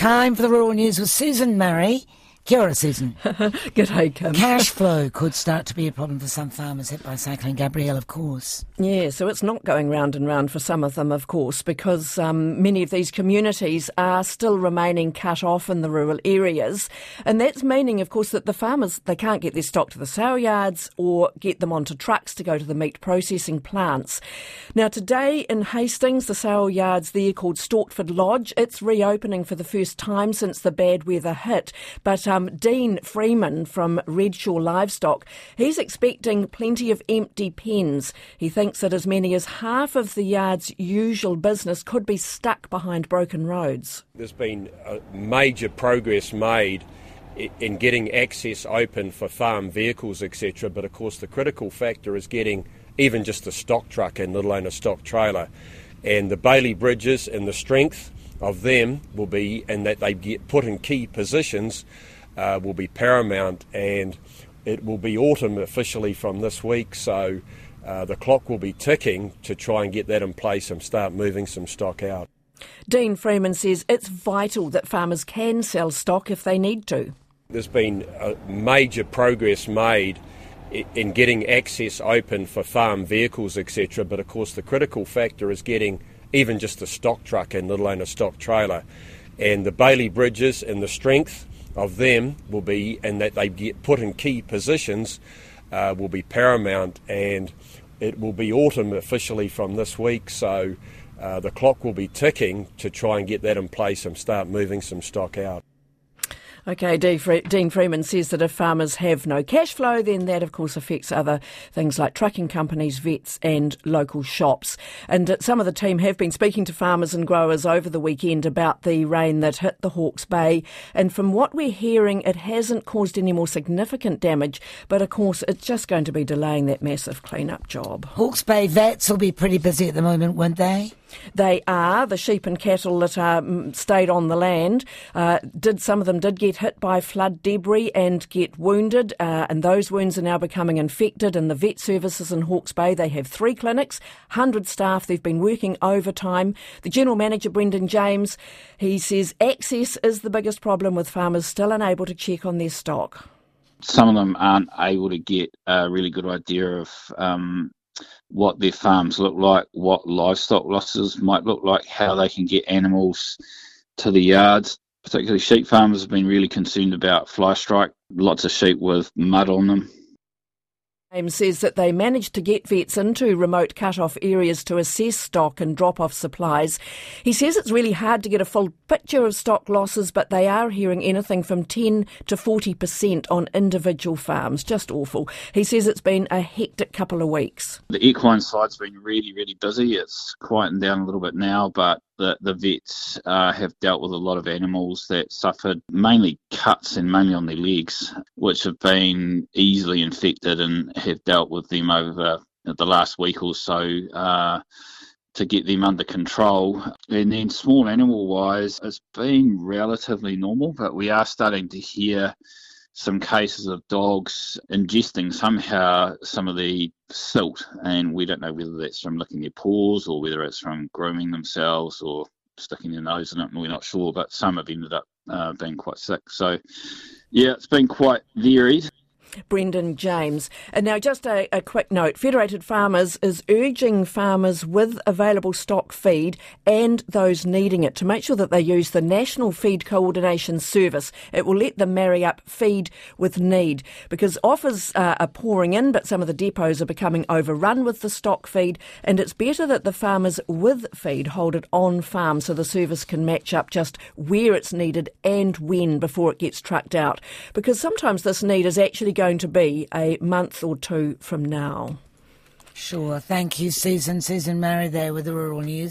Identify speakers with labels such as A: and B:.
A: Time for the rural news with Susan Murray. Kia ora, Susan.
B: G'day, Kim.
A: Cash flow could start to be a problem for some farmers hit by Cyclone Gabrielle, of course.
B: Yeah, so it's not going round and round for some of them, of course, because um, many of these communities are still remaining cut off in the rural areas. And that's meaning, of course, that the farmers, they can't get their stock to the sale yards or get them onto trucks to go to the meat processing plants. Now, today in Hastings, the sale yards there called Stortford Lodge, it's reopening for the first time since the bad weather hit. But um, Um, Dean Freeman from Redshaw Livestock, he's expecting plenty of empty pens. He thinks that as many as half of the yard's usual business could be stuck behind broken roads.
C: There's been uh, major progress made in getting access open for farm vehicles, etc. But of course, the critical factor is getting even just a stock truck and let alone a stock trailer. And the Bailey bridges and the strength of them will be, and that they get put in key positions, uh, will be paramount. And it will be autumn officially from this week, so uh, the clock will be ticking to try and get that in place and start moving some stock out.
B: Dean Freeman says it's vital that farmers can sell stock if they need to.
C: There's been major progress made in getting access open for farm vehicles, etc. But of course, the critical factor is getting even just a stock truck and let alone a stock trailer. And the Bailey bridges and the strength of them will be, and that they get put in key positions, uh, will be paramount. And it will be autumn officially from this week, so uh, the clock will be ticking to try and get that in place and start moving some stock out.
B: Okay, Dean Freeman says that if farmers have no cash flow, then that of course affects other things like trucking companies, vets, and local shops. And uh, some of the team have been speaking to farmers and growers over the weekend about the rain that hit the Hawke's Bay. And from what we're hearing, it hasn't caused any more significant damage, but of course, it's just going to be delaying that massive clean-up job.
A: Hawke's Bay vets will be pretty busy at the moment, won't they?
B: They are the sheep and cattle that um, stayed on the land. Uh, did some of them did get hit by flood debris and get wounded, uh, and those wounds are now becoming infected. And the vet services in Hawke's Bay they have three clinics, hundred staff. They've been working overtime. The general manager Brendan James he says access is the biggest problem with farmers still unable to check on their stock
D: some of them aren't able to get a really good idea of um, what their farms look like, what livestock losses might look like, how they can get animals to the yards. Particularly sheep farmers have been really concerned about fly strike, lots of sheep with mud on them.
B: James says that they managed to get vets into remote cut-off areas to assess stock and drop off supplies. He says it's really hard to get a full picture of stock losses, but they are hearing anything from 10 to 40% on individual farms. Just awful. He says it's been a hectic couple of weeks.
D: The equine side's been really, really busy. It's quieting down a little bit now, but the, the vets uh, have dealt with a lot of animals that suffered mainly cuts and mainly on their legs, which have been easily infected and have dealt with them over the last week or so. Uh, to get them under control. And then small animal wise, it's been relatively normal, but we are starting to hear some cases of dogs ingesting somehow some of the silt, and we don't know whether that's from licking their paws or whether it's from grooming themselves or sticking their nose in it, and we're not sure, but some have ended up uh, being quite sick. So, yeah, it's been quite varied.
B: Brendan James. And now, just a, a, quick note Federated Farmers is urging farmers with available stock feed and those needing it to make sure that they use the National Feed Coordination Service. It will let them marry up feed with need because offers uh, are pouring in, but some of the depots are becoming overrun with the stock feed. And it's better that the farmers with feed hold it on farm so the service can match up just where it's needed and when before it gets trucked out. Because sometimes this need is actually going to be a month or two from now.
A: Sure. Thank you, Susan. Susan Murray there with the Rural News.